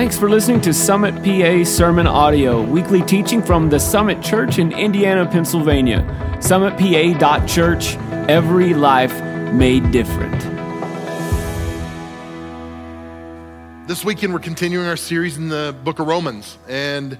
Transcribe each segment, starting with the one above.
Thanks for listening to Summit PA Sermon Audio, weekly teaching from the Summit Church in Indiana, Pennsylvania. SummitPA.church, every life made different. This weekend, we're continuing our series in the book of Romans. And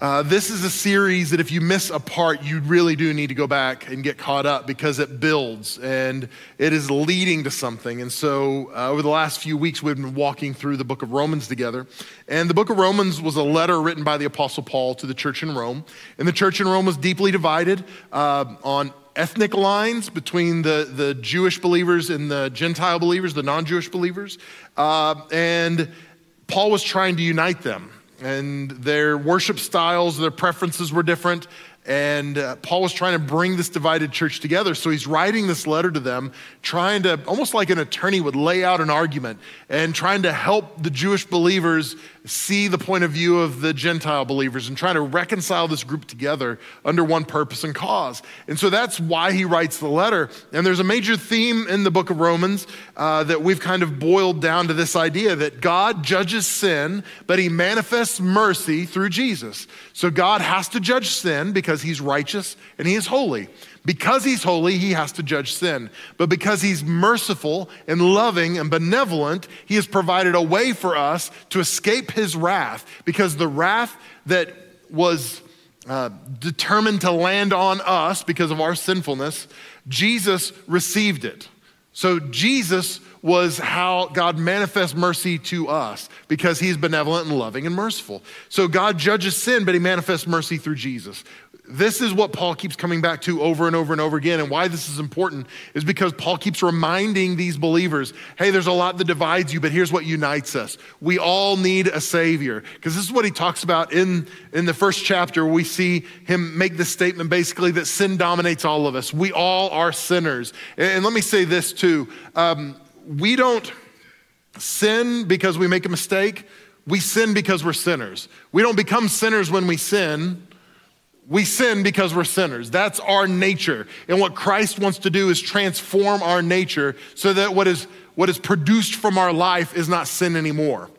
uh, this is a series that if you miss a part, you really do need to go back and get caught up because it builds and it is leading to something. And so, uh, over the last few weeks, we've been walking through the book of Romans together. And the book of Romans was a letter written by the Apostle Paul to the church in Rome. And the church in Rome was deeply divided uh, on ethnic lines between the, the Jewish believers and the Gentile believers, the non Jewish believers. Uh, and Paul was trying to unite them and their worship styles, their preferences were different. And uh, Paul was trying to bring this divided church together. So he's writing this letter to them, trying to, almost like an attorney would lay out an argument and trying to help the Jewish believers see the point of view of the Gentile believers and trying to reconcile this group together under one purpose and cause. And so that's why he writes the letter. And there's a major theme in the book of Romans uh, that we've kind of boiled down to this idea that God judges sin, but he manifests mercy through Jesus. So God has to judge sin because he's righteous and he is holy. Because he's holy, he has to judge sin. But because he's merciful and loving and benevolent, he has provided a way for us to escape his wrath. Because the wrath that was uh, determined to land on us because of our sinfulness, Jesus received it. So Jesus was how God manifests mercy to us because he's benevolent and loving and merciful. So God judges sin, but he manifests mercy through Jesus. This is what Paul keeps coming back to over and over and over again. And why this is important is because Paul keeps reminding these believers hey, there's a lot that divides you, but here's what unites us. We all need a Savior. Because this is what he talks about in, in the first chapter. We see him make this statement basically that sin dominates all of us. We all are sinners. And, and let me say this too um, we don't sin because we make a mistake, we sin because we're sinners. We don't become sinners when we sin. We sin because we're sinners. That's our nature. And what Christ wants to do is transform our nature so that what is, what is produced from our life is not sin anymore.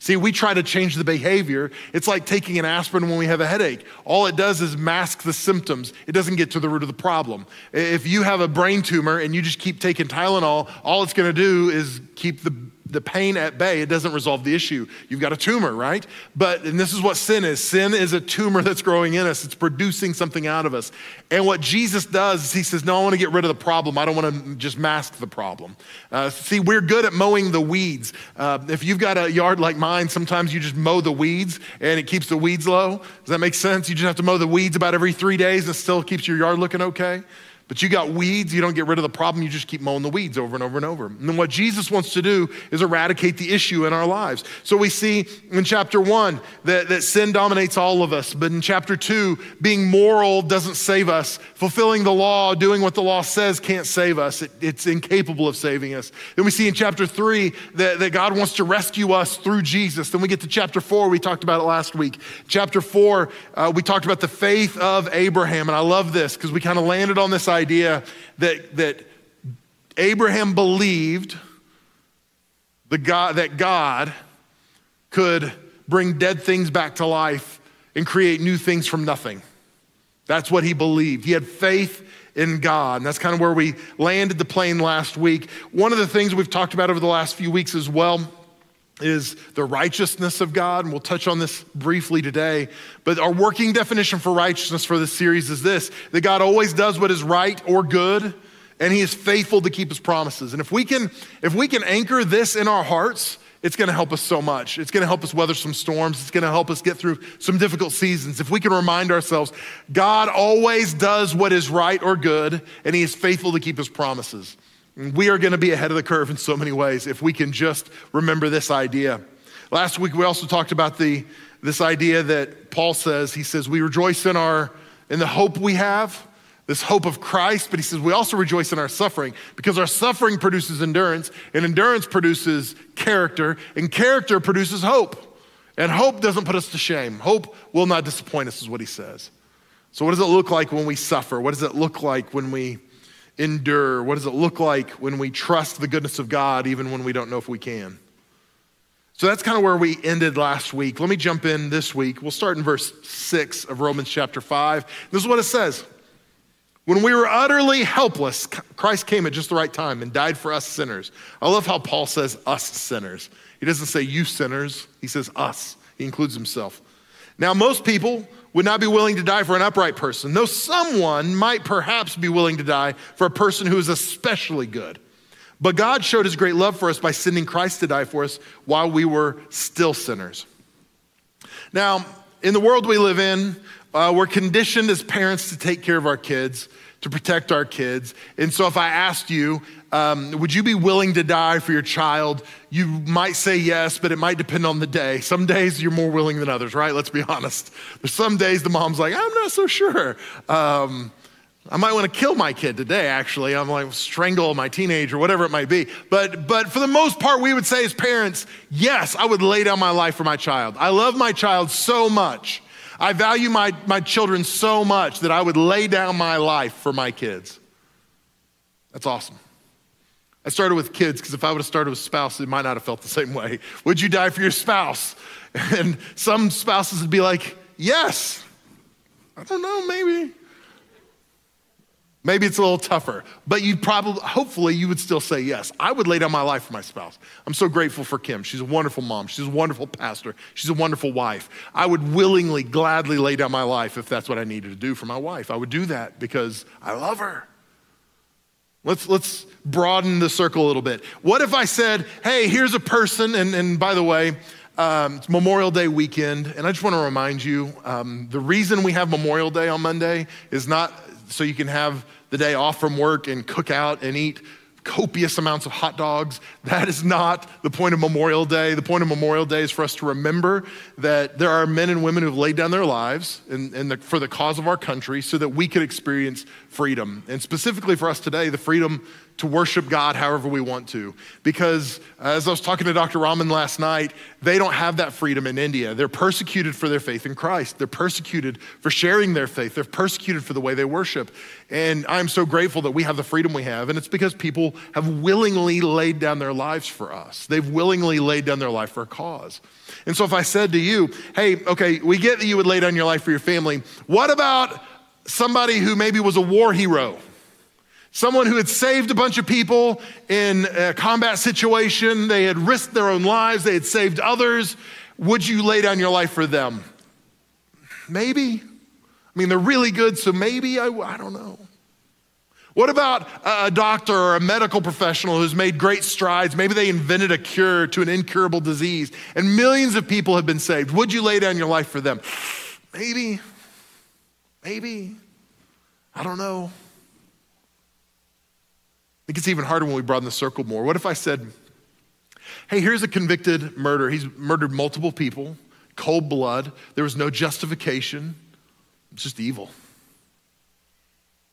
See, we try to change the behavior. It's like taking an aspirin when we have a headache. All it does is mask the symptoms, it doesn't get to the root of the problem. If you have a brain tumor and you just keep taking Tylenol, all it's gonna do is keep the the pain at bay, it doesn't resolve the issue. You've got a tumor, right? But, and this is what sin is sin is a tumor that's growing in us, it's producing something out of us. And what Jesus does is he says, No, I want to get rid of the problem. I don't want to just mask the problem. Uh, see, we're good at mowing the weeds. Uh, if you've got a yard like mine, sometimes you just mow the weeds and it keeps the weeds low. Does that make sense? You just have to mow the weeds about every three days and it still keeps your yard looking okay. But you got weeds, you don't get rid of the problem, you just keep mowing the weeds over and over and over. And then what Jesus wants to do is eradicate the issue in our lives. So we see in chapter one that, that sin dominates all of us, but in chapter two, being moral doesn't save us. Fulfilling the law, doing what the law says can't save us, it, it's incapable of saving us. Then we see in chapter three that, that God wants to rescue us through Jesus. Then we get to chapter four, we talked about it last week. Chapter four, uh, we talked about the faith of Abraham, and I love this because we kind of landed on this idea idea that, that Abraham believed the God, that God could bring dead things back to life and create new things from nothing. That's what he believed. He had faith in God. And that's kind of where we landed the plane last week. One of the things we've talked about over the last few weeks as well is the righteousness of God, and we'll touch on this briefly today. But our working definition for righteousness for this series is this that God always does what is right or good, and He is faithful to keep His promises. And if we can, if we can anchor this in our hearts, it's gonna help us so much. It's gonna help us weather some storms. It's gonna help us get through some difficult seasons. If we can remind ourselves, God always does what is right or good, and He is faithful to keep His promises. We are going to be ahead of the curve in so many ways if we can just remember this idea. Last week we also talked about the this idea that Paul says, he says we rejoice in our in the hope we have, this hope of Christ, but he says we also rejoice in our suffering because our suffering produces endurance and endurance produces character and character produces hope. And hope doesn't put us to shame. Hope will not disappoint us is what he says. So what does it look like when we suffer? What does it look like when we endure? What does it look like when we trust the goodness of God even when we don't know if we can? So that's kind of where we ended last week. Let me jump in this week. We'll start in verse 6 of Romans chapter 5. This is what it says. When we were utterly helpless, Christ came at just the right time and died for us sinners. I love how Paul says us sinners. He doesn't say you sinners, he says us. He includes himself. Now, most people would not be willing to die for an upright person, though someone might perhaps be willing to die for a person who is especially good. But God showed his great love for us by sending Christ to die for us while we were still sinners. Now, in the world we live in, uh, we're conditioned as parents to take care of our kids, to protect our kids. And so if I asked you, um, would you be willing to die for your child? You might say yes, but it might depend on the day. Some days you're more willing than others, right? Let's be honest. There's some days the mom's like, I'm not so sure. Um, I might want to kill my kid today, actually. I'm like, strangle my teenager, whatever it might be. But, but for the most part, we would say as parents, yes, I would lay down my life for my child. I love my child so much. I value my, my children so much that I would lay down my life for my kids. That's awesome. I started with kids because if I would have started with spouse, it might not have felt the same way. Would you die for your spouse? And some spouses would be like, yes. I don't know, maybe. Maybe it's a little tougher, but you probably, hopefully, you would still say yes. I would lay down my life for my spouse. I'm so grateful for Kim. She's a wonderful mom. She's a wonderful pastor. She's a wonderful wife. I would willingly, gladly lay down my life if that's what I needed to do for my wife. I would do that because I love her. Let's, let's broaden the circle a little bit. What if I said, hey, here's a person, and, and by the way, um, it's Memorial Day weekend, and I just want to remind you um, the reason we have Memorial Day on Monday is not so you can have the day off from work and cook out and eat copious amounts of hot dogs. That is not the point of Memorial Day. The point of Memorial Day is for us to remember that there are men and women who've laid down their lives in, in the, for the cause of our country so that we could experience freedom. And specifically for us today, the freedom to worship God however we want to. Because as I was talking to Dr. Raman last night, they don't have that freedom in India. They're persecuted for their faith in Christ. They're persecuted for sharing their faith. They're persecuted for the way they worship. And I'm so grateful that we have the freedom we have. And it's because people have willingly laid down their lives for us. They've willingly laid down their life for a cause. And so if I said to you, hey, okay, we get that you would lay down your life for your family. What about somebody who maybe was a war hero? Someone who had saved a bunch of people in a combat situation, they had risked their own lives, they had saved others. Would you lay down your life for them? Maybe. I mean, they're really good, so maybe, I, I don't know. What about a doctor or a medical professional who's made great strides? Maybe they invented a cure to an incurable disease and millions of people have been saved. Would you lay down your life for them? Maybe. Maybe. I don't know think it's even harder when we broaden the circle more. What if I said, hey, here's a convicted murderer. He's murdered multiple people, cold blood. There was no justification, it's just evil.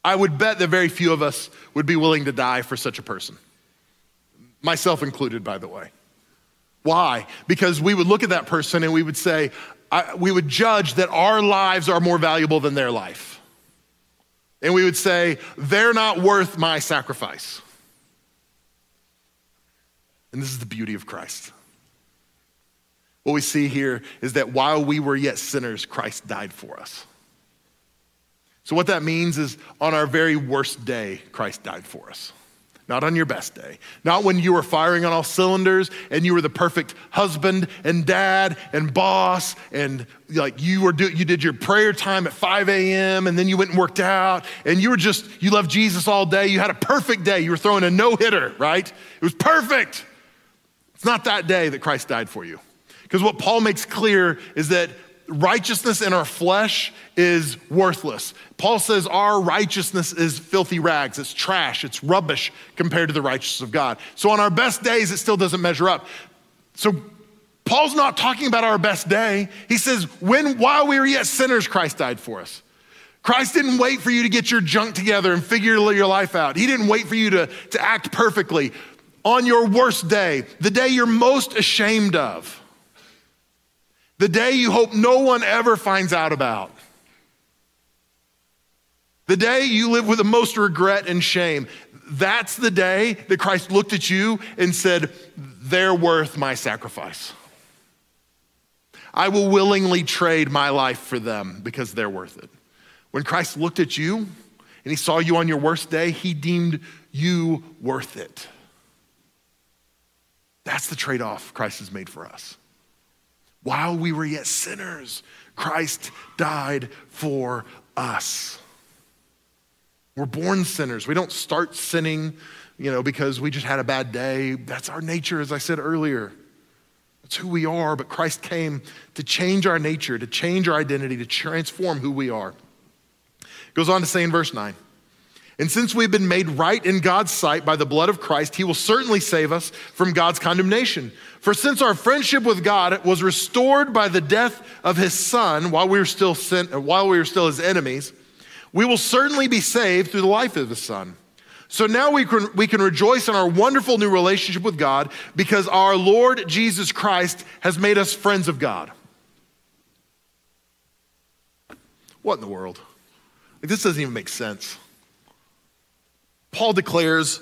I would bet that very few of us would be willing to die for such a person, myself included, by the way. Why? Because we would look at that person and we would say, I, we would judge that our lives are more valuable than their life. And we would say, they're not worth my sacrifice. And this is the beauty of Christ. What we see here is that while we were yet sinners, Christ died for us. So, what that means is on our very worst day, Christ died for us. Not on your best day. Not when you were firing on all cylinders and you were the perfect husband and dad and boss and like you were do, you did your prayer time at 5 a.m. and then you went and worked out and you were just you loved Jesus all day. You had a perfect day. You were throwing a no-hitter, right? It was perfect. It's not that day that Christ died for you. Because what Paul makes clear is that righteousness in our flesh is worthless. Paul says our righteousness is filthy rags, it's trash, it's rubbish compared to the righteousness of God. So on our best days, it still doesn't measure up. So Paul's not talking about our best day. He says, when while we were yet sinners, Christ died for us. Christ didn't wait for you to get your junk together and figure your life out. He didn't wait for you to, to act perfectly on your worst day, the day you're most ashamed of, the day you hope no one ever finds out about, the day you live with the most regret and shame. That's the day that Christ looked at you and said, They're worth my sacrifice. I will willingly trade my life for them because they're worth it. When Christ looked at you and he saw you on your worst day, he deemed you worth it. That's the trade off Christ has made for us. While we were yet sinners, Christ died for us. We're born sinners. We don't start sinning, you know, because we just had a bad day. That's our nature, as I said earlier. That's who we are, but Christ came to change our nature, to change our identity, to transform who we are. It Goes on to say in verse 9, and since we've been made right in God's sight by the blood of Christ, he will certainly save us from God's condemnation. For since our friendship with God was restored by the death of his son while we were still while we were still his enemies, we will certainly be saved through the life of his son. So now we can, we can rejoice in our wonderful new relationship with God because our Lord Jesus Christ has made us friends of God. What in the world? Like, this doesn't even make sense. Paul declares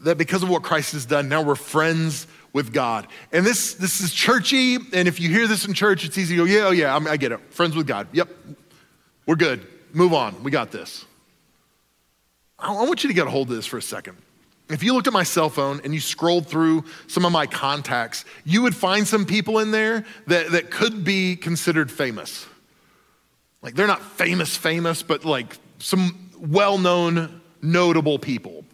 that because of what Christ has done, now we're friends with God. And this, this is churchy, and if you hear this in church, it's easy to go, yeah, oh yeah, I'm, I get it. Friends with God. Yep, we're good. Move on. We got this. I, I want you to get a hold of this for a second. If you looked at my cell phone and you scrolled through some of my contacts, you would find some people in there that, that could be considered famous. Like they're not famous, famous, but like some well known notable people.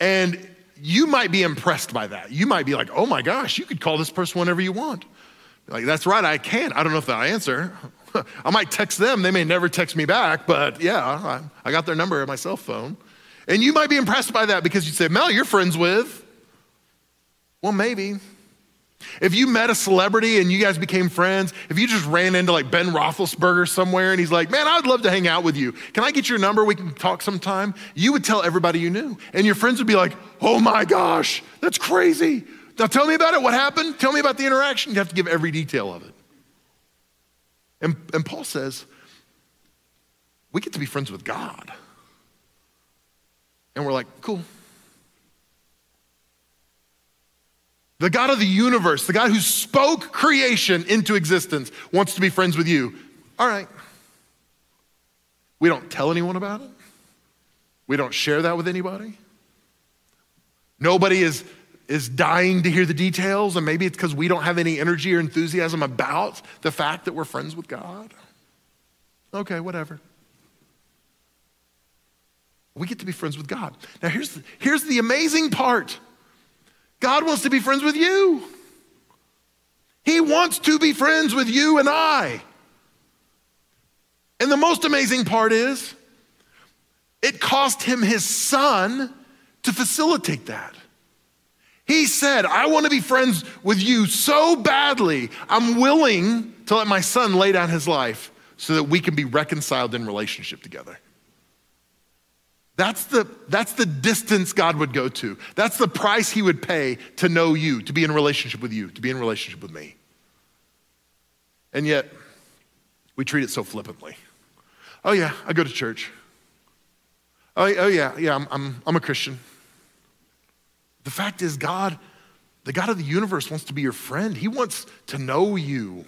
And you might be impressed by that. You might be like, oh my gosh, you could call this person whenever you want. Like, that's right, I can. I don't know if they'll answer. I might text them. They may never text me back, but yeah, I, I got their number on my cell phone. And you might be impressed by that because you'd say, Mel, you're friends with. Well, maybe. If you met a celebrity and you guys became friends, if you just ran into like Ben Roethlisberger somewhere and he's like, man, I'd love to hang out with you. Can I get your number? We can talk sometime. You would tell everybody you knew. And your friends would be like, oh my gosh, that's crazy. Now tell me about it. What happened? Tell me about the interaction. You have to give every detail of it. And, and Paul says, we get to be friends with God. And we're like, cool. The God of the universe, the God who spoke creation into existence, wants to be friends with you. All right. We don't tell anyone about it. We don't share that with anybody. Nobody is, is dying to hear the details, and maybe it's because we don't have any energy or enthusiasm about the fact that we're friends with God. Okay, whatever. We get to be friends with God. Now, here's the, here's the amazing part God wants to be friends with you. He wants to be friends with you and I. And the most amazing part is, it cost him his son to facilitate that. He said, I want to be friends with you so badly, I'm willing to let my son lay down his life so that we can be reconciled in relationship together. That's the, that's the distance God would go to. That's the price he would pay to know you, to be in relationship with you, to be in relationship with me. And yet, we treat it so flippantly. Oh, yeah, I go to church. Oh, oh yeah, yeah, I'm, I'm, I'm a Christian. The fact is, God, the God of the universe wants to be your friend. He wants to know you.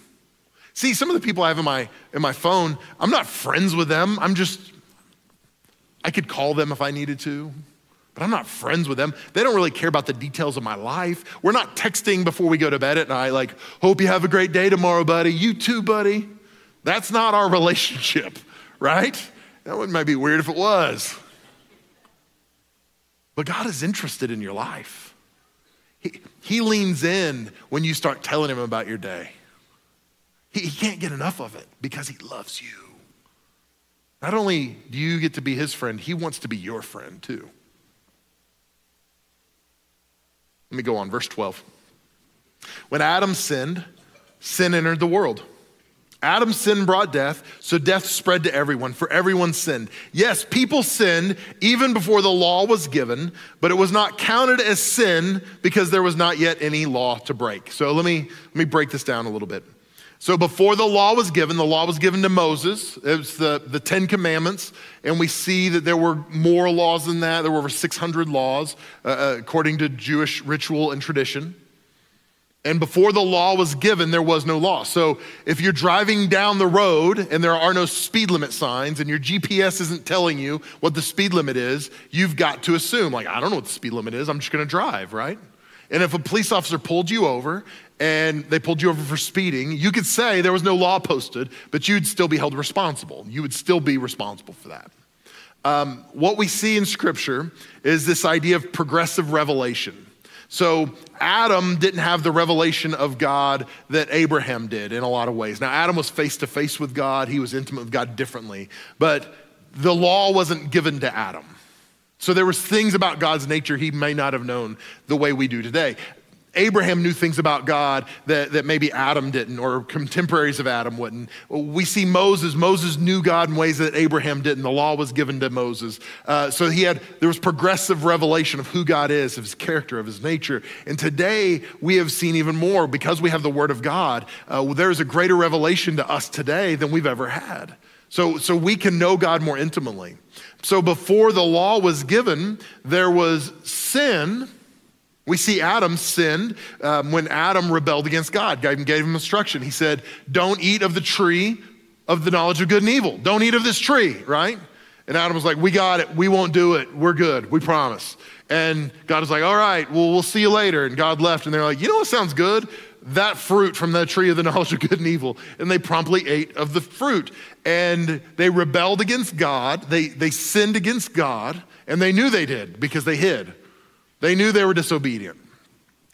See, some of the people I have in my, in my phone, I'm not friends with them. I'm just I could call them if I needed to, but I'm not friends with them. They don't really care about the details of my life. We're not texting before we go to bed at night, like, hope you have a great day tomorrow, buddy. You too, buddy. That's not our relationship, right? That would might be weird if it was. But God is interested in your life. He, he leans in when you start telling him about your day. He, he can't get enough of it because he loves you. Not only do you get to be his friend, he wants to be your friend too. Let me go on, verse 12. When Adam sinned, sin entered the world. Adam's sin brought death, so death spread to everyone, for everyone sinned. Yes, people sinned even before the law was given, but it was not counted as sin because there was not yet any law to break. So let me, let me break this down a little bit. So before the law was given, the law was given to Moses. It was the, the Ten Commandments. And we see that there were more laws than that. There were over 600 laws uh, uh, according to Jewish ritual and tradition. And before the law was given, there was no law. So if you're driving down the road and there are no speed limit signs and your GPS isn't telling you what the speed limit is, you've got to assume, like, I don't know what the speed limit is. I'm just going to drive, right? And if a police officer pulled you over and they pulled you over for speeding, you could say there was no law posted, but you'd still be held responsible. You would still be responsible for that. Um, what we see in Scripture is this idea of progressive revelation. So, Adam didn't have the revelation of God that Abraham did in a lot of ways. Now, Adam was face to face with God, he was intimate with God differently, but the law wasn't given to Adam. So there was things about God's nature he may not have known the way we do today. Abraham knew things about God that, that maybe Adam didn't, or contemporaries of Adam wouldn't. We see Moses. Moses knew God in ways that Abraham didn't. The law was given to Moses. Uh, so he had, there was progressive revelation of who God is, of his character, of his nature. And today we have seen even more because we have the word of God. Uh, there's a greater revelation to us today than we've ever had. So, so we can know God more intimately. So before the law was given, there was sin we see Adam sinned um, when Adam rebelled against God. God gave him instruction. He said, Don't eat of the tree of the knowledge of good and evil. Don't eat of this tree, right? And Adam was like, We got it. We won't do it. We're good. We promise. And God was like, All right, well, we'll see you later. And God left. And they're like, You know what sounds good? That fruit from the tree of the knowledge of good and evil. And they promptly ate of the fruit. And they rebelled against God. They, they sinned against God. And they knew they did because they hid. They knew they were disobedient.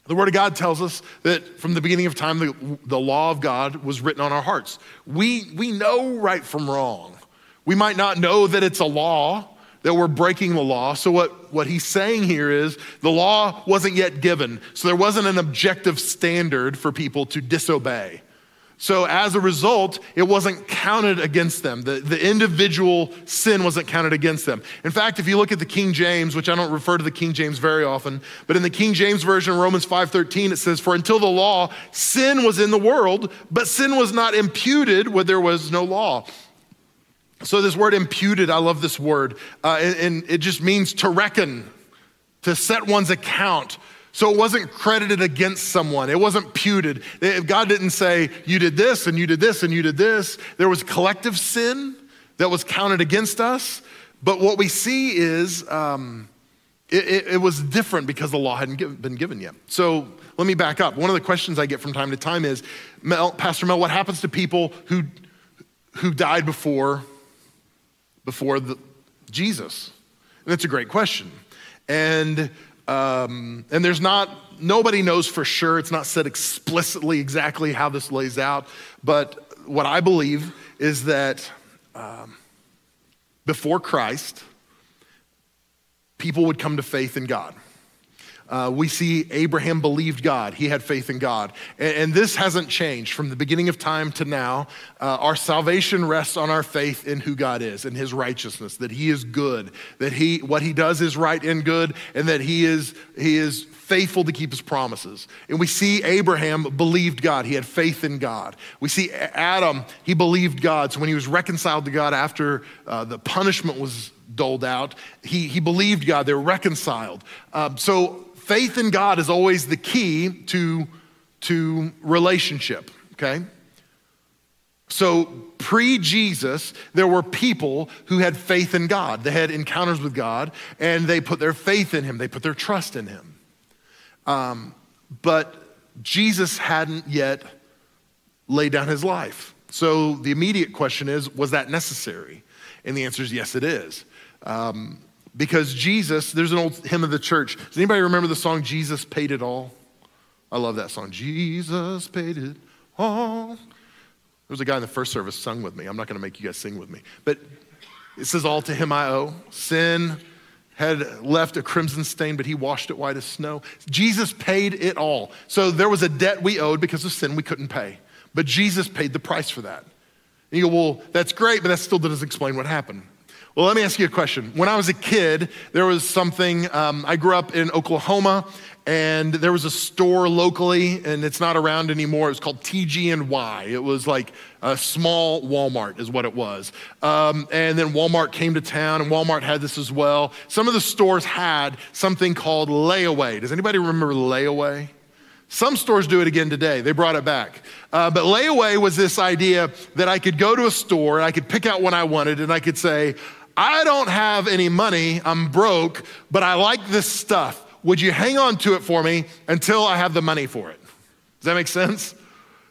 The Word of God tells us that from the beginning of time, the, the law of God was written on our hearts. We, we know right from wrong. We might not know that it's a law, that we're breaking the law. So, what, what he's saying here is the law wasn't yet given. So, there wasn't an objective standard for people to disobey. So, as a result, it wasn't counted against them. The, the individual sin wasn't counted against them. In fact, if you look at the King James, which I don't refer to the King James very often, but in the King James Version, of Romans 5.13, it says, For until the law, sin was in the world, but sin was not imputed where there was no law. So, this word imputed, I love this word, uh, and, and it just means to reckon, to set one's account so it wasn't credited against someone. It wasn't puted. God didn't say, you did this and you did this and you did this. There was collective sin that was counted against us. But what we see is um, it, it, it, was different because the law hadn't give, been given yet. So let me back up. One of the questions I get from time to time is, Mel, Pastor Mel, what happens to people who, who died before, before the, Jesus? And that's a great question. And um, and there's not, nobody knows for sure. It's not said explicitly exactly how this lays out. But what I believe is that um, before Christ, people would come to faith in God. Uh, we see Abraham believed God. He had faith in God. And, and this hasn't changed from the beginning of time to now. Uh, our salvation rests on our faith in who God is and his righteousness, that he is good, that he, what he does is right and good, and that he is, he is faithful to keep his promises. And we see Abraham believed God. He had faith in God. We see Adam, he believed God. So when he was reconciled to God after uh, the punishment was doled out, he, he believed God. They were reconciled. Uh, so faith in God is always the key to, to relationship, okay? So, pre Jesus, there were people who had faith in God. They had encounters with God and they put their faith in Him, they put their trust in Him. Um, but Jesus hadn't yet laid down His life. So, the immediate question is was that necessary? And the answer is yes, it is. Um, because Jesus, there's an old hymn of the church. Does anybody remember the song Jesus Paid It All? I love that song. Jesus paid it all. There was a guy in the first service sung with me. I'm not going to make you guys sing with me. But it says, All to him I owe. Sin had left a crimson stain, but he washed it white as snow. Jesus paid it all. So there was a debt we owed because of sin we couldn't pay. But Jesus paid the price for that. And you go, Well, that's great, but that still doesn't explain what happened. Well, let me ask you a question. When I was a kid, there was something, um, I grew up in Oklahoma, and there was a store locally, and it's not around anymore. It was called TG&Y. It was like a small Walmart, is what it was. Um, and then Walmart came to town, and Walmart had this as well. Some of the stores had something called layaway. Does anybody remember layaway? Some stores do it again today. They brought it back. Uh, but layaway was this idea that I could go to a store and I could pick out what I wanted and I could say, I don't have any money, I'm broke, but I like this stuff. Would you hang on to it for me until I have the money for it? Does that make sense?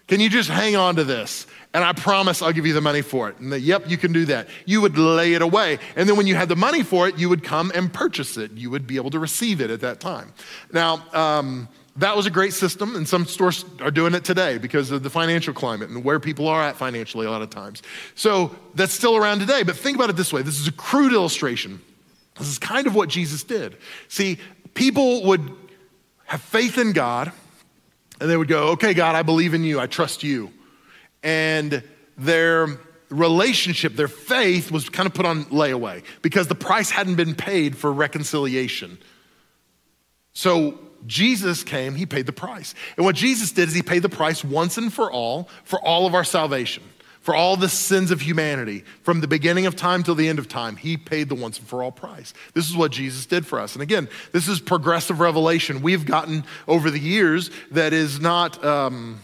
Can you just hang on to this? And I promise I'll give you the money for it. And the, yep, you can do that. You would lay it away. And then when you had the money for it, you would come and purchase it. You would be able to receive it at that time. Now, um, that was a great system, and some stores are doing it today because of the financial climate and where people are at financially a lot of times. So that's still around today. But think about it this way this is a crude illustration. This is kind of what Jesus did. See, people would have faith in God, and they would go, Okay, God, I believe in you, I trust you. And their relationship, their faith was kind of put on layaway because the price hadn't been paid for reconciliation. So Jesus came, he paid the price. And what Jesus did is he paid the price once and for all for all of our salvation, for all the sins of humanity. From the beginning of time till the end of time, he paid the once and for all price. This is what Jesus did for us. And again, this is progressive revelation we've gotten over the years that is not. Um,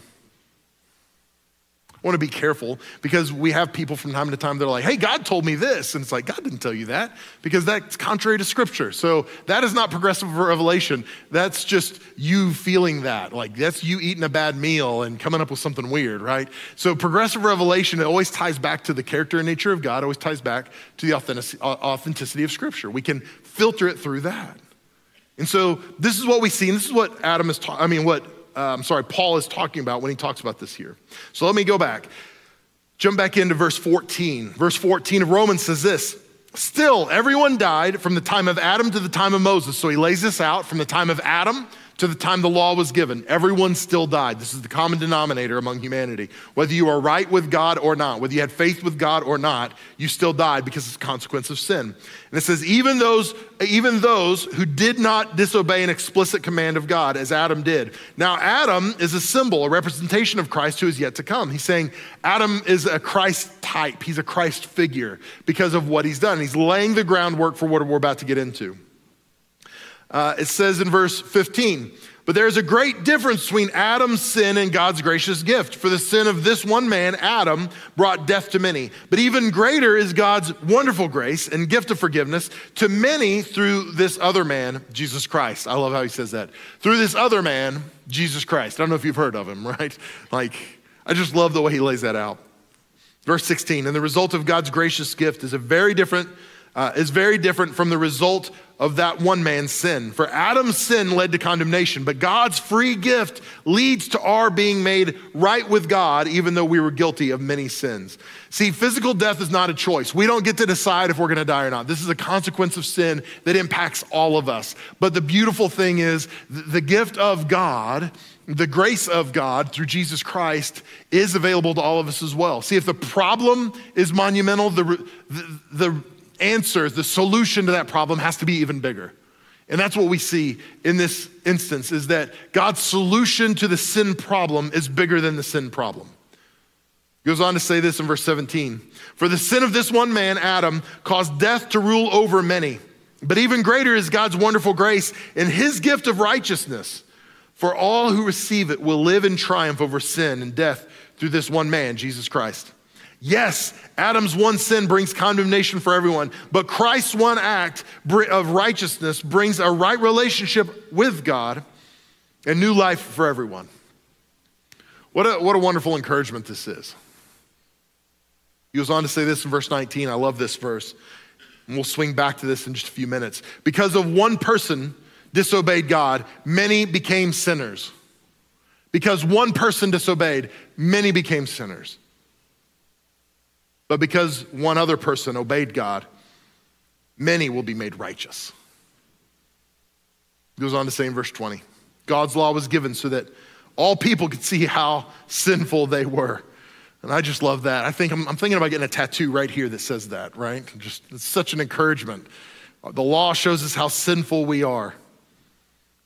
I want to be careful because we have people from time to time that are like, hey, God told me this. And it's like, God didn't tell you that because that's contrary to scripture. So that is not progressive revelation. That's just you feeling that. Like that's you eating a bad meal and coming up with something weird, right? So progressive revelation, it always ties back to the character and nature of God, always ties back to the authenticity of scripture. We can filter it through that. And so this is what we see, and this is what Adam is talking, I mean, what uh, I'm sorry, Paul is talking about when he talks about this here. So let me go back. Jump back into verse 14. Verse 14 of Romans says this Still, everyone died from the time of Adam to the time of Moses. So he lays this out from the time of Adam to the time the law was given. Everyone still died. This is the common denominator among humanity. Whether you are right with God or not, whether you had faith with God or not, you still died because it's a consequence of sin. And it says, even those, even those who did not disobey an explicit command of God, as Adam did. Now, Adam is a symbol, a representation of Christ who is yet to come. He's saying Adam is a Christ type, he's a Christ figure because of what he's done. He's laying the groundwork for what we're about to get into. Uh, it says in verse 15, but there's a great difference between Adam's sin and God's gracious gift. For the sin of this one man, Adam, brought death to many. But even greater is God's wonderful grace and gift of forgiveness to many through this other man, Jesus Christ. I love how he says that. Through this other man, Jesus Christ. I don't know if you've heard of him, right? Like, I just love the way he lays that out. Verse 16, and the result of God's gracious gift is a very different uh, is very different from the result of that one man's sin. For Adam's sin led to condemnation, but God's free gift leads to our being made right with God, even though we were guilty of many sins. See, physical death is not a choice. We don't get to decide if we're gonna die or not. This is a consequence of sin that impacts all of us. But the beautiful thing is, the gift of God the grace of God through Jesus Christ is available to all of us as well. See, if the problem is monumental, the, the, the answer, the solution to that problem has to be even bigger. And that's what we see in this instance is that God's solution to the sin problem is bigger than the sin problem. He goes on to say this in verse 17. For the sin of this one man, Adam, caused death to rule over many. But even greater is God's wonderful grace and his gift of righteousness. For all who receive it will live in triumph over sin and death through this one man, Jesus Christ. Yes, Adam's one sin brings condemnation for everyone, but Christ's one act of righteousness brings a right relationship with God and new life for everyone. What a, what a wonderful encouragement this is. He goes on to say this in verse 19. I love this verse. And we'll swing back to this in just a few minutes. Because of one person disobeyed God, many became sinners. Because one person disobeyed, many became sinners. But because one other person obeyed God, many will be made righteous. Goes on to say in verse 20 God's law was given so that all people could see how sinful they were. And I just love that. I think I'm, I'm thinking about getting a tattoo right here that says that, right? Just it's such an encouragement. The law shows us how sinful we are.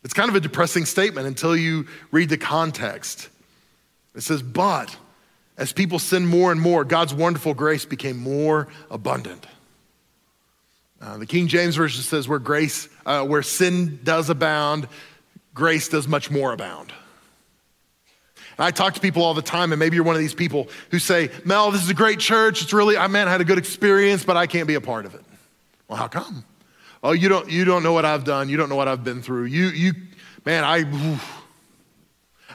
It's kind of a depressing statement until you read the context. It says, but as people sinned more and more, God's wonderful grace became more abundant. Uh, the King James Version says, where grace, uh, where sin does abound, grace does much more abound. And I talk to people all the time, and maybe you're one of these people who say, Mel, this is a great church. It's really, I man, I had a good experience, but I can't be a part of it. Well, how come? Oh, you don't, you don't know what I've done. You don't know what I've been through. You, you, man, I,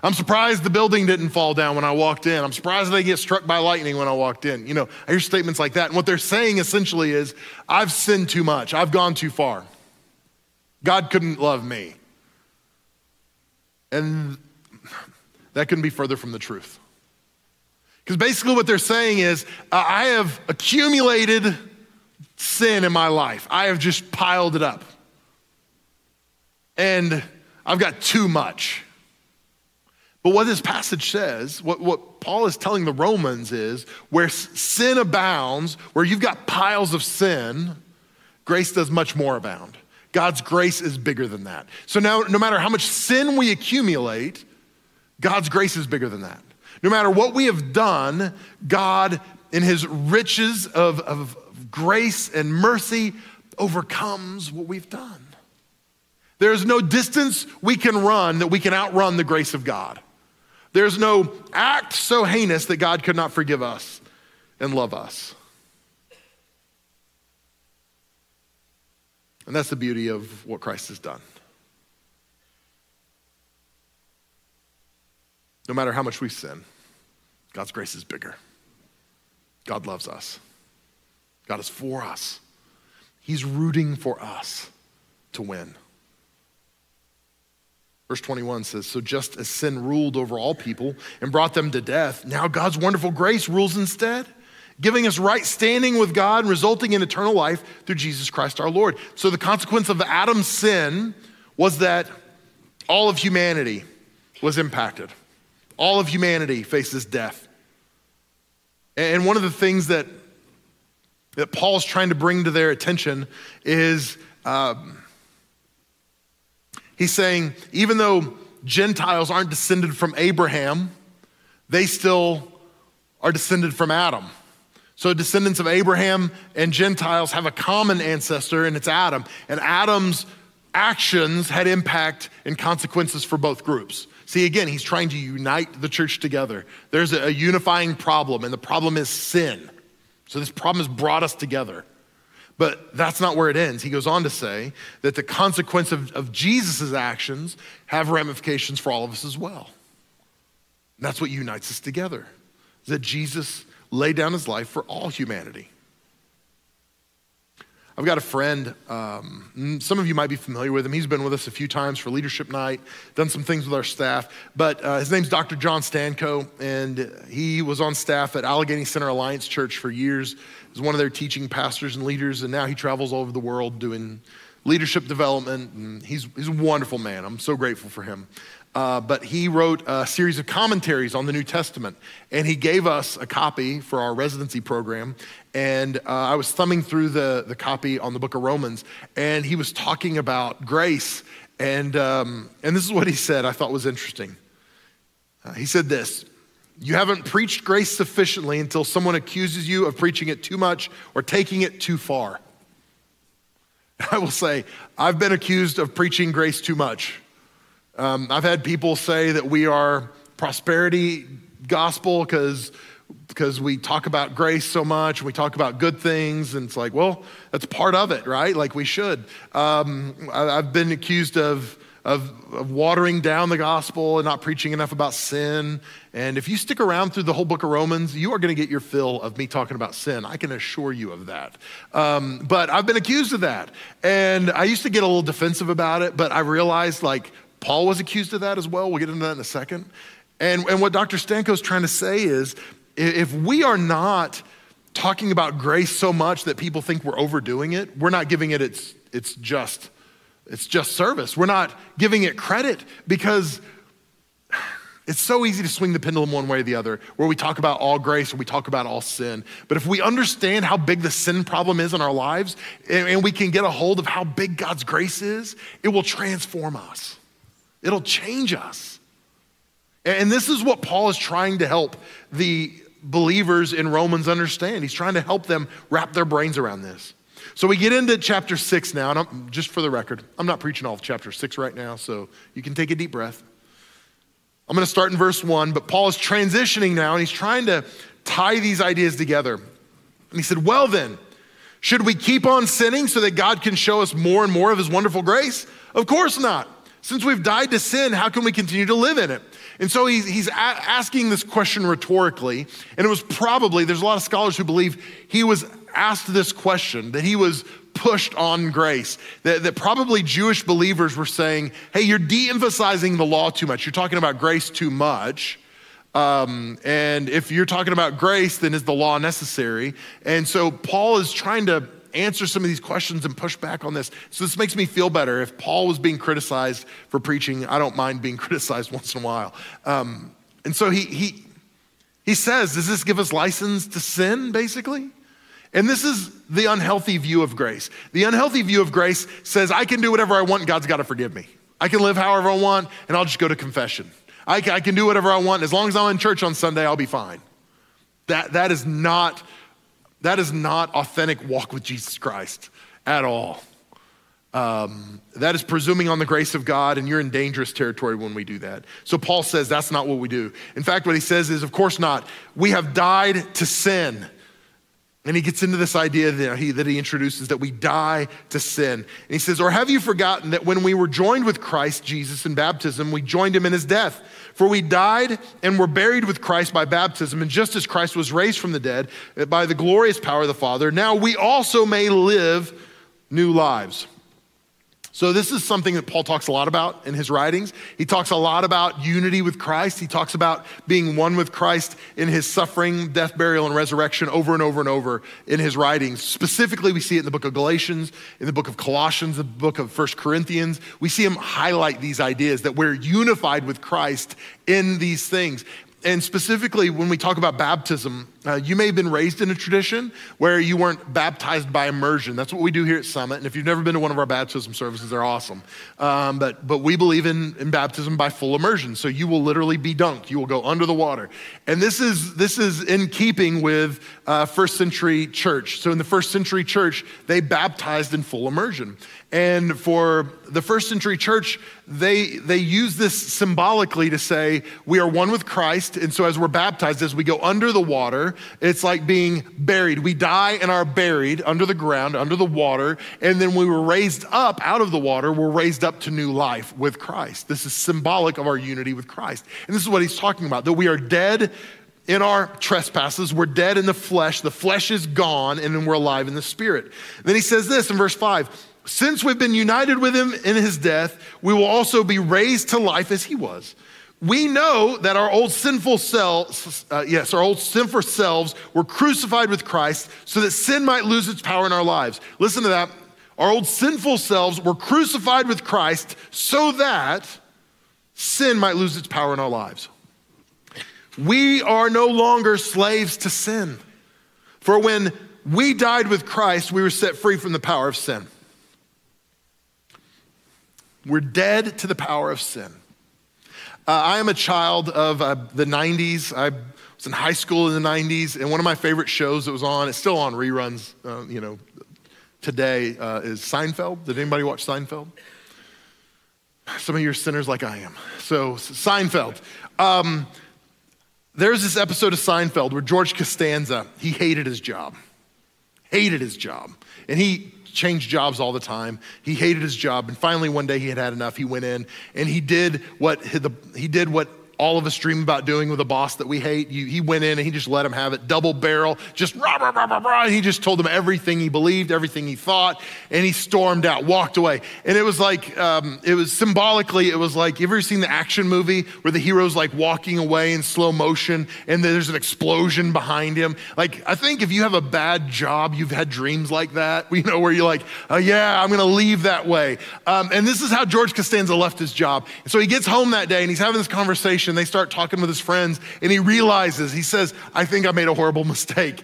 I'm surprised the building didn't fall down when I walked in. I'm surprised they get struck by lightning when I walked in. You know, I hear statements like that. And what they're saying essentially is, I've sinned too much. I've gone too far. God couldn't love me. And that couldn't be further from the truth. Because basically, what they're saying is, I have accumulated sin in my life, I have just piled it up. And I've got too much. But what this passage says, what, what Paul is telling the Romans is where sin abounds, where you've got piles of sin, grace does much more abound. God's grace is bigger than that. So now, no matter how much sin we accumulate, God's grace is bigger than that. No matter what we have done, God, in his riches of, of grace and mercy, overcomes what we've done. There's no distance we can run that we can outrun the grace of God. There's no act so heinous that God could not forgive us and love us. And that's the beauty of what Christ has done. No matter how much we sin, God's grace is bigger. God loves us. God is for us. He's rooting for us to win. Verse 21 says, So just as sin ruled over all people and brought them to death, now God's wonderful grace rules instead giving us right standing with God and resulting in eternal life through Jesus Christ our Lord. So the consequence of Adam's sin was that all of humanity was impacted. All of humanity faces death. And one of the things that, that Paul's trying to bring to their attention is um, he's saying, even though Gentiles aren't descended from Abraham, they still are descended from Adam. So, descendants of Abraham and Gentiles have a common ancestor, and it's Adam. And Adam's actions had impact and consequences for both groups. See, again, he's trying to unite the church together. There's a unifying problem, and the problem is sin. So, this problem has brought us together. But that's not where it ends. He goes on to say that the consequence of, of Jesus' actions have ramifications for all of us as well. And that's what unites us together. That Jesus laid down his life for all humanity. I've got a friend, um, some of you might be familiar with him. He's been with us a few times for leadership night, done some things with our staff. But uh, his name's Dr. John Stanko, and he was on staff at Allegheny Center Alliance Church for years. He's one of their teaching pastors and leaders, and now he travels all over the world doing leadership development. And he's, he's a wonderful man. I'm so grateful for him. Uh, but he wrote a series of commentaries on the New Testament, and he gave us a copy for our residency program. And uh, I was thumbing through the, the copy on the book of Romans, and he was talking about grace. And, um, and this is what he said I thought was interesting. Uh, he said this You haven't preached grace sufficiently until someone accuses you of preaching it too much or taking it too far. I will say, I've been accused of preaching grace too much. Um, I've had people say that we are prosperity gospel because because we talk about grace so much and we talk about good things and it's like well that's part of it right like we should um, I, have been accused of, of, of watering down the gospel and not preaching enough about sin and if you stick around through the whole book of romans you are going to get your fill of me talking about sin i can assure you of that um, but i've been accused of that and i used to get a little defensive about it but i realized like Paul was accused of that as well. We'll get into that in a second. And, and what Dr. Stanko is trying to say is if we are not talking about grace so much that people think we're overdoing it, we're not giving it its, its just it's just service. We're not giving it credit because it's so easy to swing the pendulum one way or the other, where we talk about all grace or we talk about all sin. But if we understand how big the sin problem is in our lives and, and we can get a hold of how big God's grace is, it will transform us. It'll change us. And this is what Paul is trying to help the believers in Romans understand. He's trying to help them wrap their brains around this. So we get into chapter six now, and I'm, just for the record, I'm not preaching all of chapter six right now, so you can take a deep breath. I'm going to start in verse one, but Paul is transitioning now and he's trying to tie these ideas together. And he said, Well, then, should we keep on sinning so that God can show us more and more of his wonderful grace? Of course not. Since we've died to sin, how can we continue to live in it? And so he's, he's a- asking this question rhetorically. And it was probably, there's a lot of scholars who believe he was asked this question, that he was pushed on grace. That, that probably Jewish believers were saying, hey, you're de emphasizing the law too much. You're talking about grace too much. Um, and if you're talking about grace, then is the law necessary? And so Paul is trying to answer some of these questions and push back on this. So this makes me feel better. If Paul was being criticized for preaching, I don't mind being criticized once in a while. Um, and so he, he, he says, Does this give us license to sin, basically? And this is the unhealthy view of grace. The unhealthy view of grace says, I can do whatever I want, and God's got to forgive me. I can live however I want, and I'll just go to confession. I can, I can do whatever I want. As long as I'm in church on Sunday, I'll be fine. That, that, is not, that is not authentic walk with Jesus Christ at all. Um, that is presuming on the grace of God, and you're in dangerous territory when we do that. So Paul says that's not what we do. In fact, what he says is, of course not. We have died to sin. And he gets into this idea that he, that he introduces that we die to sin. And he says, Or have you forgotten that when we were joined with Christ Jesus in baptism, we joined him in his death? For we died and were buried with Christ by baptism, and just as Christ was raised from the dead by the glorious power of the Father, now we also may live new lives. So, this is something that Paul talks a lot about in his writings. He talks a lot about unity with Christ. He talks about being one with Christ in his suffering, death, burial, and resurrection over and over and over in his writings. Specifically, we see it in the book of Galatians, in the book of Colossians, the book of First Corinthians. We see him highlight these ideas that we're unified with Christ in these things. And specifically, when we talk about baptism, uh, you may have been raised in a tradition where you weren't baptized by immersion. That's what we do here at Summit. And if you've never been to one of our baptism services, they're awesome. Um, but, but we believe in, in baptism by full immersion. So you will literally be dunked, you will go under the water. And this is, this is in keeping with uh, first century church. So in the first century church, they baptized in full immersion. And for the first century church, they, they use this symbolically to say, we are one with Christ. And so as we're baptized, as we go under the water, it's like being buried. We die and are buried under the ground, under the water. And then we were raised up out of the water, we're raised up to new life with Christ. This is symbolic of our unity with Christ. And this is what he's talking about that we are dead in our trespasses. We're dead in the flesh. The flesh is gone, and then we're alive in the spirit. Then he says this in verse 5 since we've been united with him in his death, we will also be raised to life as he was. We know that our old sinful selves, uh, yes, our old sinful selves were crucified with Christ so that sin might lose its power in our lives. Listen to that. Our old sinful selves were crucified with Christ so that sin might lose its power in our lives. We are no longer slaves to sin. For when we died with Christ, we were set free from the power of sin. We're dead to the power of sin. Uh, I am a child of uh, the 90s. I was in high school in the 90s, and one of my favorite shows that was on, it's still on reruns, uh, you know, today, uh, is Seinfeld. Did anybody watch Seinfeld? Some of you are sinners like I am. So, Seinfeld. Um, there's this episode of Seinfeld where George Costanza, he hated his job. Hated his job. And he changed jobs all the time. He hated his job, and finally one day he had had enough. He went in and he did what he did what all of us dream about doing with a boss that we hate. he went in and he just let him have it, double barrel, just rah, rah, rah, rah, rah. He just told him everything he believed, everything he thought, and he stormed out, walked away. And it was like, um, it was symbolically, it was like, you ever seen the action movie where the hero's like walking away in slow motion and there's an explosion behind him? Like, I think if you have a bad job, you've had dreams like that, you know, where you're like, oh, yeah, I'm to leave that way. Um, and this is how George Costanza left his job. And so he gets home that day and he's having this conversation they start talking with his friends, and he realizes, he says, I think I made a horrible mistake.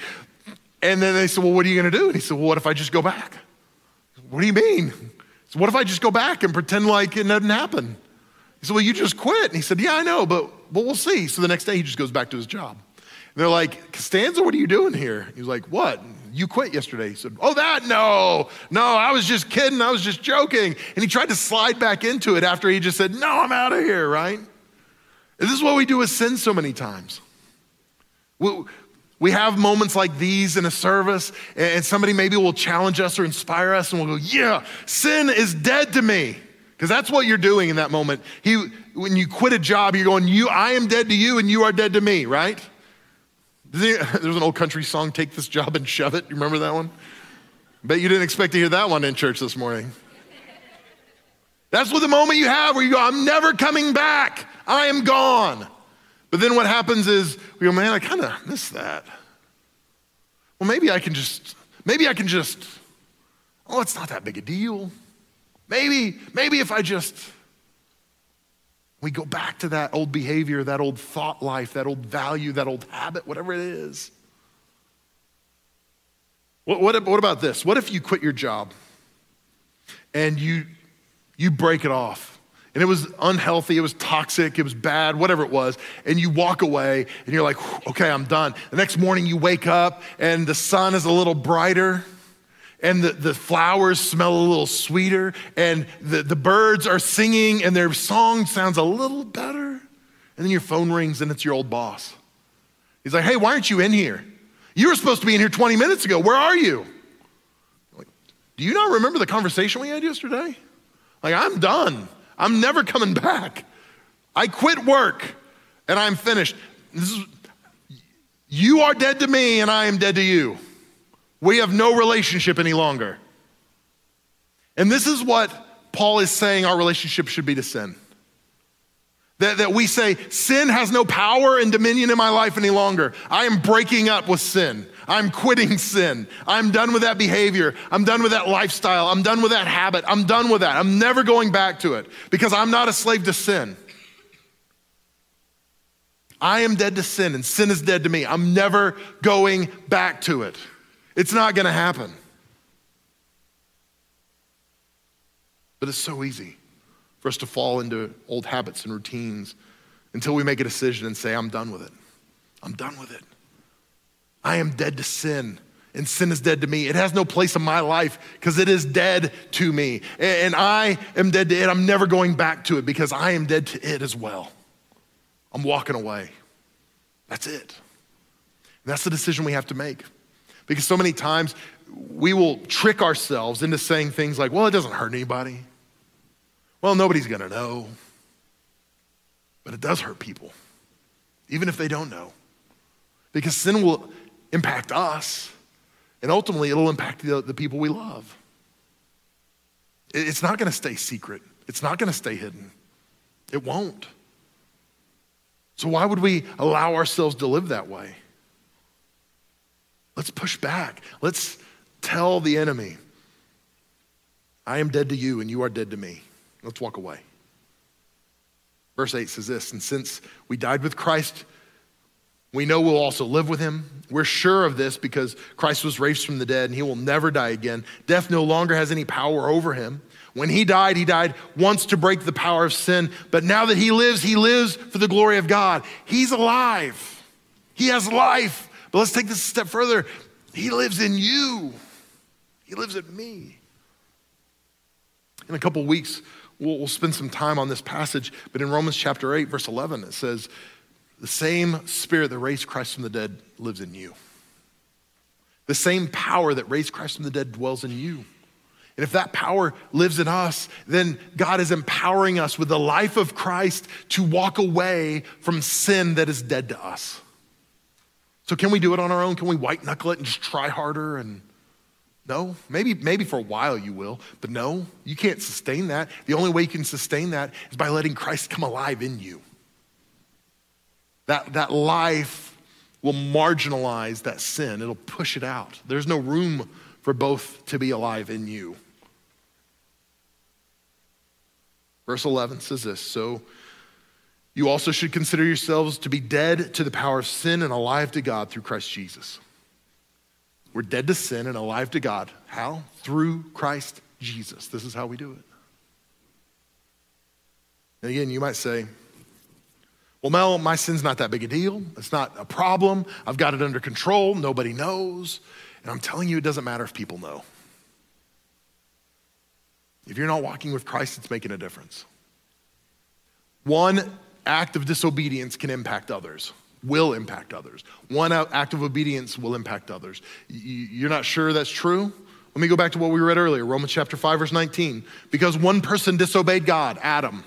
And then they said, Well, what are you going to do? And he said, Well, what if I just go back? What do you mean? So what if I just go back and pretend like it didn't happen? He said, Well, you just quit. And he said, Yeah, I know, but, but we'll see. So the next day he just goes back to his job. And they're like, Costanza, what are you doing here? He's like, What? You quit yesterday. He said, Oh, that? No, no, I was just kidding. I was just joking. And he tried to slide back into it after he just said, No, I'm out of here, right? This is what we do with sin so many times. We, we have moments like these in a service, and somebody maybe will challenge us or inspire us, and we'll go, Yeah, sin is dead to me. Because that's what you're doing in that moment. He, when you quit a job, you're going, you, I am dead to you, and you are dead to me, right? There's an old country song, Take This Job and Shove It. You remember that one? Bet you didn't expect to hear that one in church this morning. That's what the moment you have where you go, I'm never coming back. I am gone. But then what happens is we go, man, I kind of miss that. Well, maybe I can just, maybe I can just, oh, it's not that big a deal. Maybe, maybe if I just, we go back to that old behavior, that old thought life, that old value, that old habit, whatever it is. What, what, what about this? What if you quit your job and you, you break it off? And it was unhealthy, it was toxic, it was bad, whatever it was, and you walk away and you're like, okay, I'm done. The next morning you wake up and the sun is a little brighter and the, the flowers smell a little sweeter and the, the birds are singing and their song sounds a little better. And then your phone rings and it's your old boss. He's like, hey, why aren't you in here? You were supposed to be in here 20 minutes ago. Where are you? Like, Do you not remember the conversation we had yesterday? Like, I'm done. I'm never coming back. I quit work and I'm finished. Is, you are dead to me and I am dead to you. We have no relationship any longer. And this is what Paul is saying our relationship should be to sin. That, that we say, sin has no power and dominion in my life any longer. I am breaking up with sin. I'm quitting sin. I'm done with that behavior. I'm done with that lifestyle. I'm done with that habit. I'm done with that. I'm never going back to it because I'm not a slave to sin. I am dead to sin and sin is dead to me. I'm never going back to it. It's not going to happen. But it's so easy for us to fall into old habits and routines until we make a decision and say, I'm done with it. I'm done with it. I am dead to sin, and sin is dead to me. It has no place in my life because it is dead to me. And I am dead to it. I'm never going back to it because I am dead to it as well. I'm walking away. That's it. And that's the decision we have to make. Because so many times we will trick ourselves into saying things like, well, it doesn't hurt anybody. Well, nobody's going to know. But it does hurt people, even if they don't know. Because sin will impact us, and ultimately it'll impact the, the people we love. It's not going to stay secret, it's not going to stay hidden. It won't. So, why would we allow ourselves to live that way? Let's push back. Let's tell the enemy, I am dead to you and you are dead to me. Let's walk away. Verse 8 says this And since we died with Christ, we know we'll also live with him. We're sure of this because Christ was raised from the dead and he will never die again. Death no longer has any power over him. When he died, he died once to break the power of sin. But now that he lives, he lives for the glory of God. He's alive, he has life. But let's take this a step further. He lives in you, he lives in me. In a couple weeks, we'll, we'll spend some time on this passage. But in Romans chapter 8, verse 11, it says, the same spirit that raised Christ from the dead lives in you. The same power that raised Christ from the dead dwells in you. And if that power lives in us, then God is empowering us with the life of Christ to walk away from sin that is dead to us. So, can we do it on our own? Can we white knuckle it and just try harder? And no, maybe, maybe for a while you will, but no, you can't sustain that. The only way you can sustain that is by letting Christ come alive in you. That, that life will marginalize that sin, it'll push it out. There's no room for both to be alive in you. Verse 11 says this So you also should consider yourselves to be dead to the power of sin and alive to God through Christ Jesus. We're dead to sin and alive to God. How? Through Christ Jesus. This is how we do it. And again, you might say, well, Mel, my sin's not that big a deal. It's not a problem. I've got it under control. Nobody knows. And I'm telling you, it doesn't matter if people know. If you're not walking with Christ, it's making a difference. One, act of disobedience can impact others, will impact others. One act of obedience will impact others. You're not sure that's true? Let me go back to what we read earlier Romans chapter 5, verse 19. Because one person disobeyed God, Adam,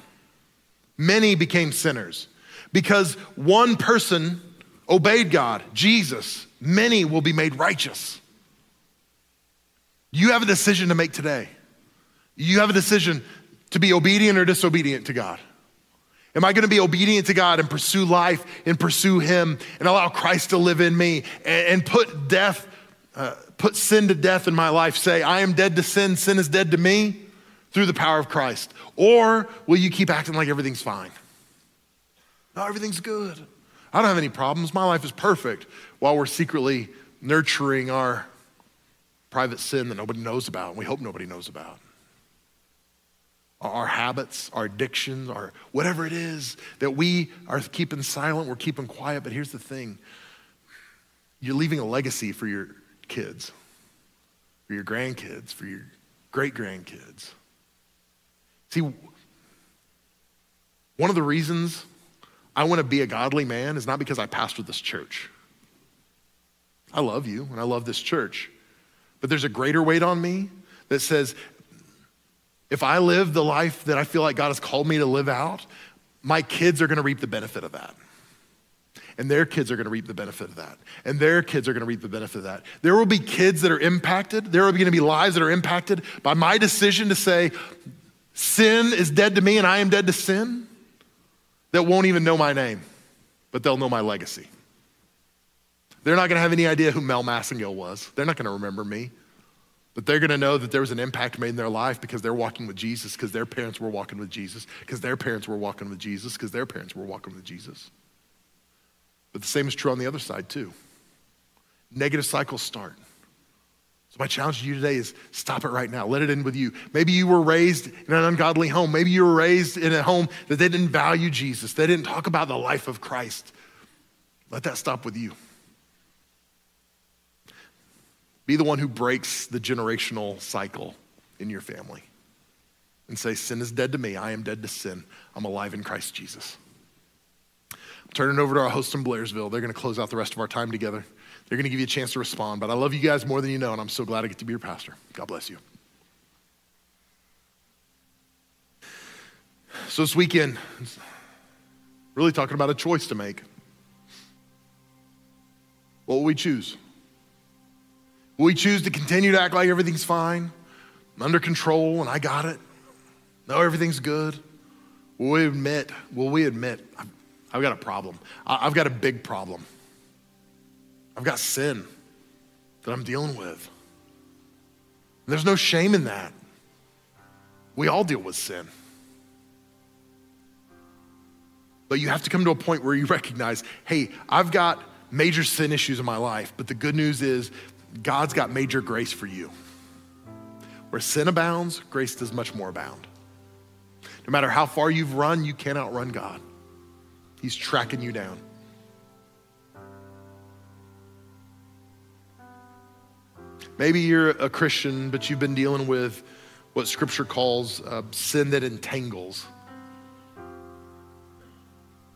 many became sinners. Because one person obeyed God, Jesus, many will be made righteous. You have a decision to make today. You have a decision to be obedient or disobedient to God. Am I going to be obedient to God and pursue life and pursue Him and allow Christ to live in me and, and put death, uh, put sin to death in my life? Say, I am dead to sin, sin is dead to me through the power of Christ. Or will you keep acting like everything's fine? Everything's good. I don't have any problems. My life is perfect while we're secretly nurturing our private sin that nobody knows about and we hope nobody knows about. Our habits, our addictions, our whatever it is that we are keeping silent, we're keeping quiet. But here's the thing you're leaving a legacy for your kids, for your grandkids, for your great grandkids. See, one of the reasons I want to be a godly man is not because I pastor this church. I love you and I love this church. But there's a greater weight on me that says if I live the life that I feel like God has called me to live out, my kids are going to reap the benefit of that. And their kids are going to reap the benefit of that. And their kids are going to reap the benefit of that. There will be kids that are impacted. There are going to be lives that are impacted by my decision to say, sin is dead to me and I am dead to sin, that won't even know my name, but they'll know my legacy. They're not going to have any idea who Mel Massengill was. They're not going to remember me. But they're going to know that there was an impact made in their life because they're walking with Jesus, because their parents were walking with Jesus, because their parents were walking with Jesus, because their parents were walking with Jesus. But the same is true on the other side, too. Negative cycles start. So, my challenge to you today is stop it right now. Let it end with you. Maybe you were raised in an ungodly home. Maybe you were raised in a home that they didn't value Jesus, they didn't talk about the life of Christ. Let that stop with you. Be the one who breaks the generational cycle in your family and say, Sin is dead to me. I am dead to sin. I'm alive in Christ Jesus. I'm turning over to our host in Blairsville. They're going to close out the rest of our time together. They're going to give you a chance to respond. But I love you guys more than you know, and I'm so glad I get to be your pastor. God bless you. So, this weekend, really talking about a choice to make. What will we choose? Will we choose to continue to act like everything's fine, I'm under control, and I got it? No, everything's good. Will we admit, will we admit, I've, I've got a problem. I've got a big problem. I've got sin that I'm dealing with. And there's no shame in that. We all deal with sin. But you have to come to a point where you recognize hey, I've got major sin issues in my life, but the good news is God's got major grace for you. Where sin abounds, grace does much more abound. No matter how far you've run, you can't outrun God. He's tracking you down. Maybe you're a Christian, but you've been dealing with what Scripture calls uh, sin that entangles.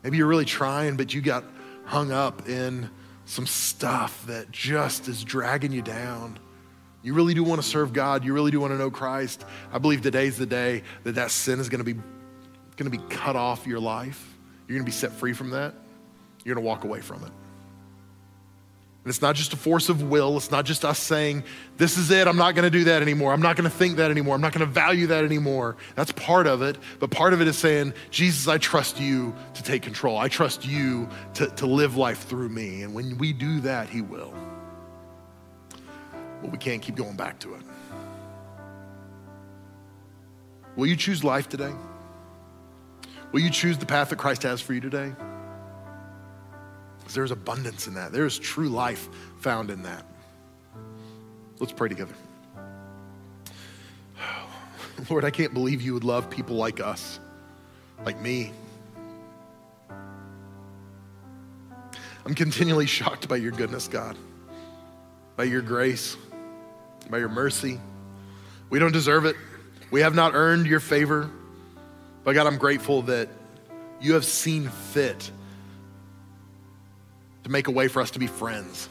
Maybe you're really trying, but you got hung up in some stuff that just is dragging you down. You really do want to serve God. You really do want to know Christ. I believe today's the day that that sin is going to be going to be cut off your life. You're going to be set free from that. You're going to walk away from it. And it's not just a force of will. It's not just us saying, this is it. I'm not going to do that anymore. I'm not going to think that anymore. I'm not going to value that anymore. That's part of it. But part of it is saying, Jesus, I trust you to take control. I trust you to, to live life through me. And when we do that, He will. But we can't keep going back to it. Will you choose life today? Will you choose the path that Christ has for you today? Because there's abundance in that. There is true life found in that. Let's pray together. Lord, I can't believe you would love people like us, like me. I'm continually shocked by your goodness, God, by your grace, by your mercy. We don't deserve it. We have not earned your favor. But God, I'm grateful that you have seen fit to make a way for us to be friends.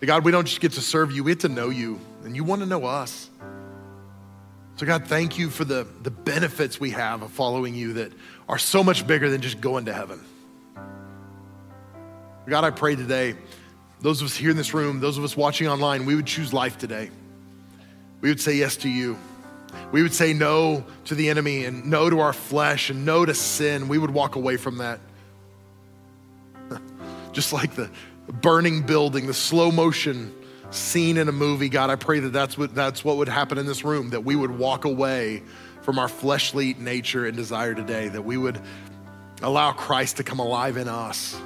God, we don't just get to serve you, we get to know you, and you want to know us. So, God, thank you for the, the benefits we have of following you that are so much bigger than just going to heaven. God, I pray today, those of us here in this room, those of us watching online, we would choose life today. We would say yes to you. We would say no to the enemy and no to our flesh and no to sin. We would walk away from that. Just like the burning building, the slow motion scene in a movie, God, I pray that that's what, that's what would happen in this room, that we would walk away from our fleshly nature and desire today, that we would allow Christ to come alive in us.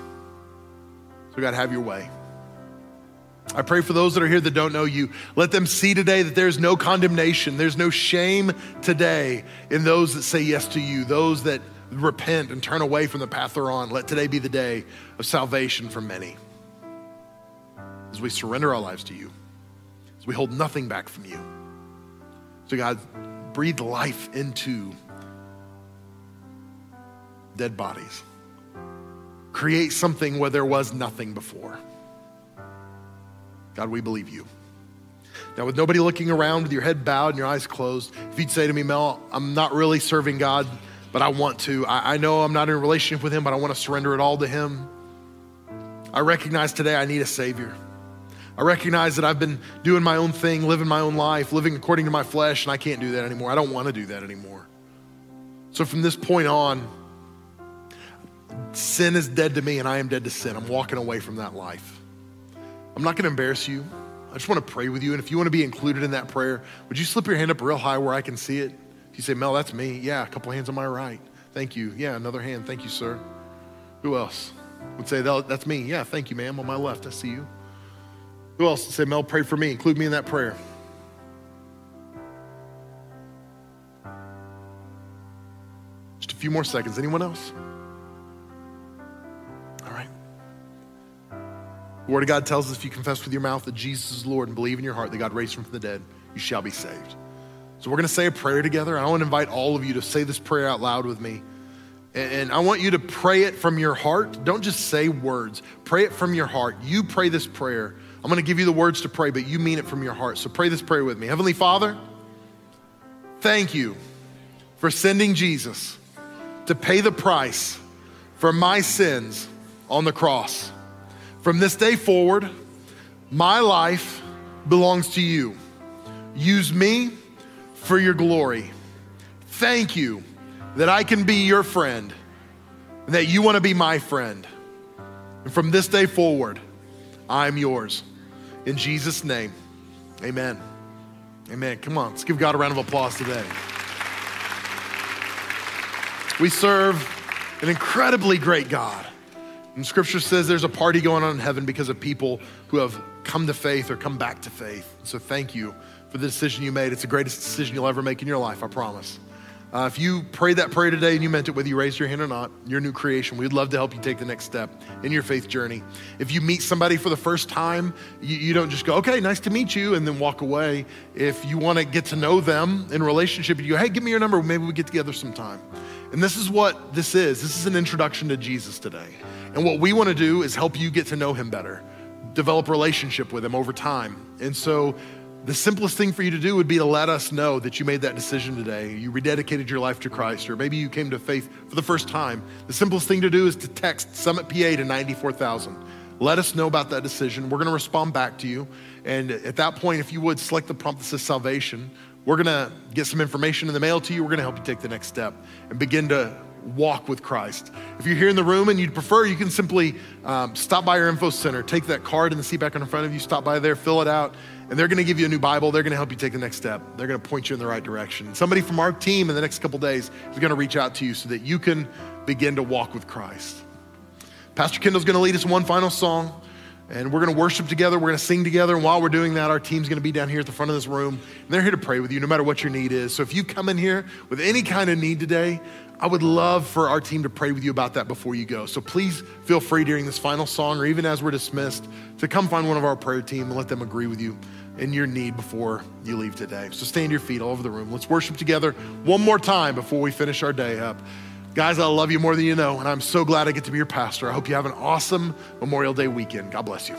So, God, have your way. I pray for those that are here that don't know you. Let them see today that there's no condemnation, there's no shame today in those that say yes to you, those that repent and turn away from the path they're on. Let today be the day of salvation for many. As we surrender our lives to you, as we hold nothing back from you. So, God, breathe life into dead bodies. Create something where there was nothing before. God, we believe you. Now, with nobody looking around, with your head bowed and your eyes closed, if you'd say to me, Mel, I'm not really serving God, but I want to. I, I know I'm not in a relationship with Him, but I want to surrender it all to Him. I recognize today I need a Savior. I recognize that I've been doing my own thing, living my own life, living according to my flesh, and I can't do that anymore. I don't want to do that anymore. So from this point on, sin is dead to me, and I am dead to sin. I'm walking away from that life. I'm not going to embarrass you. I just want to pray with you. And if you want to be included in that prayer, would you slip your hand up real high where I can see it? You say, Mel, that's me. Yeah, a couple hands on my right. Thank you. Yeah, another hand. Thank you, sir. Who else would say, that's me? Yeah, thank you, ma'am. On my left, I see you. Who else would say, Mel, pray for me? Include me in that prayer. Just a few more seconds. Anyone else? All right. The Word of God tells us if you confess with your mouth that Jesus is Lord and believe in your heart that God raised him from the dead, you shall be saved. So we're going to say a prayer together. I want to invite all of you to say this prayer out loud with me. And I want you to pray it from your heart. Don't just say words, pray it from your heart. You pray this prayer. I'm going to give you the words to pray, but you mean it from your heart. So pray this prayer with me. Heavenly Father, thank you for sending Jesus to pay the price for my sins on the cross. From this day forward, my life belongs to you. Use me for your glory. Thank you that I can be your friend and that you want to be my friend. And from this day forward, I'm yours. In Jesus' name, amen. Amen. Come on, let's give God a round of applause today. We serve an incredibly great God. And scripture says there's a party going on in heaven because of people who have come to faith or come back to faith. So thank you for the decision you made. It's the greatest decision you'll ever make in your life, I promise. Uh, if you prayed that prayer today and you meant it, whether you raised your hand or not, your new creation, we'd love to help you take the next step in your faith journey. If you meet somebody for the first time, you, you don't just go, okay, nice to meet you, and then walk away. If you want to get to know them in relationship, you go, hey, give me your number, maybe we get together sometime. And this is what this is this is an introduction to Jesus today. And what we want to do is help you get to know him better, develop relationship with him over time. And so the simplest thing for you to do would be to let us know that you made that decision today. You rededicated your life to Christ, or maybe you came to faith for the first time. The simplest thing to do is to text Summit PA to 94,000. Let us know about that decision. We're going to respond back to you. And at that point, if you would select the prompt that says salvation, we're going to get some information in the mail to you. We're going to help you take the next step and begin to walk with Christ. If you're here in the room and you'd prefer, you can simply um, stop by our info center, take that card in the seat back in front of you, stop by there, fill it out, and they're going to give you a new Bible. They're going to help you take the next step. They're going to point you in the right direction. Somebody from our team in the next couple days is going to reach out to you so that you can begin to walk with Christ. Pastor Kendall's going to lead us one final song. And we're going to worship together. We're going to sing together. And while we're doing that, our team's going to be down here at the front of this room. And they're here to pray with you no matter what your need is. So if you come in here with any kind of need today, I would love for our team to pray with you about that before you go. So please feel free during this final song or even as we're dismissed to come find one of our prayer team and let them agree with you in your need before you leave today. So stand your feet all over the room. Let's worship together one more time before we finish our day up. Guys, I love you more than you know, and I'm so glad I get to be your pastor. I hope you have an awesome Memorial Day weekend. God bless you.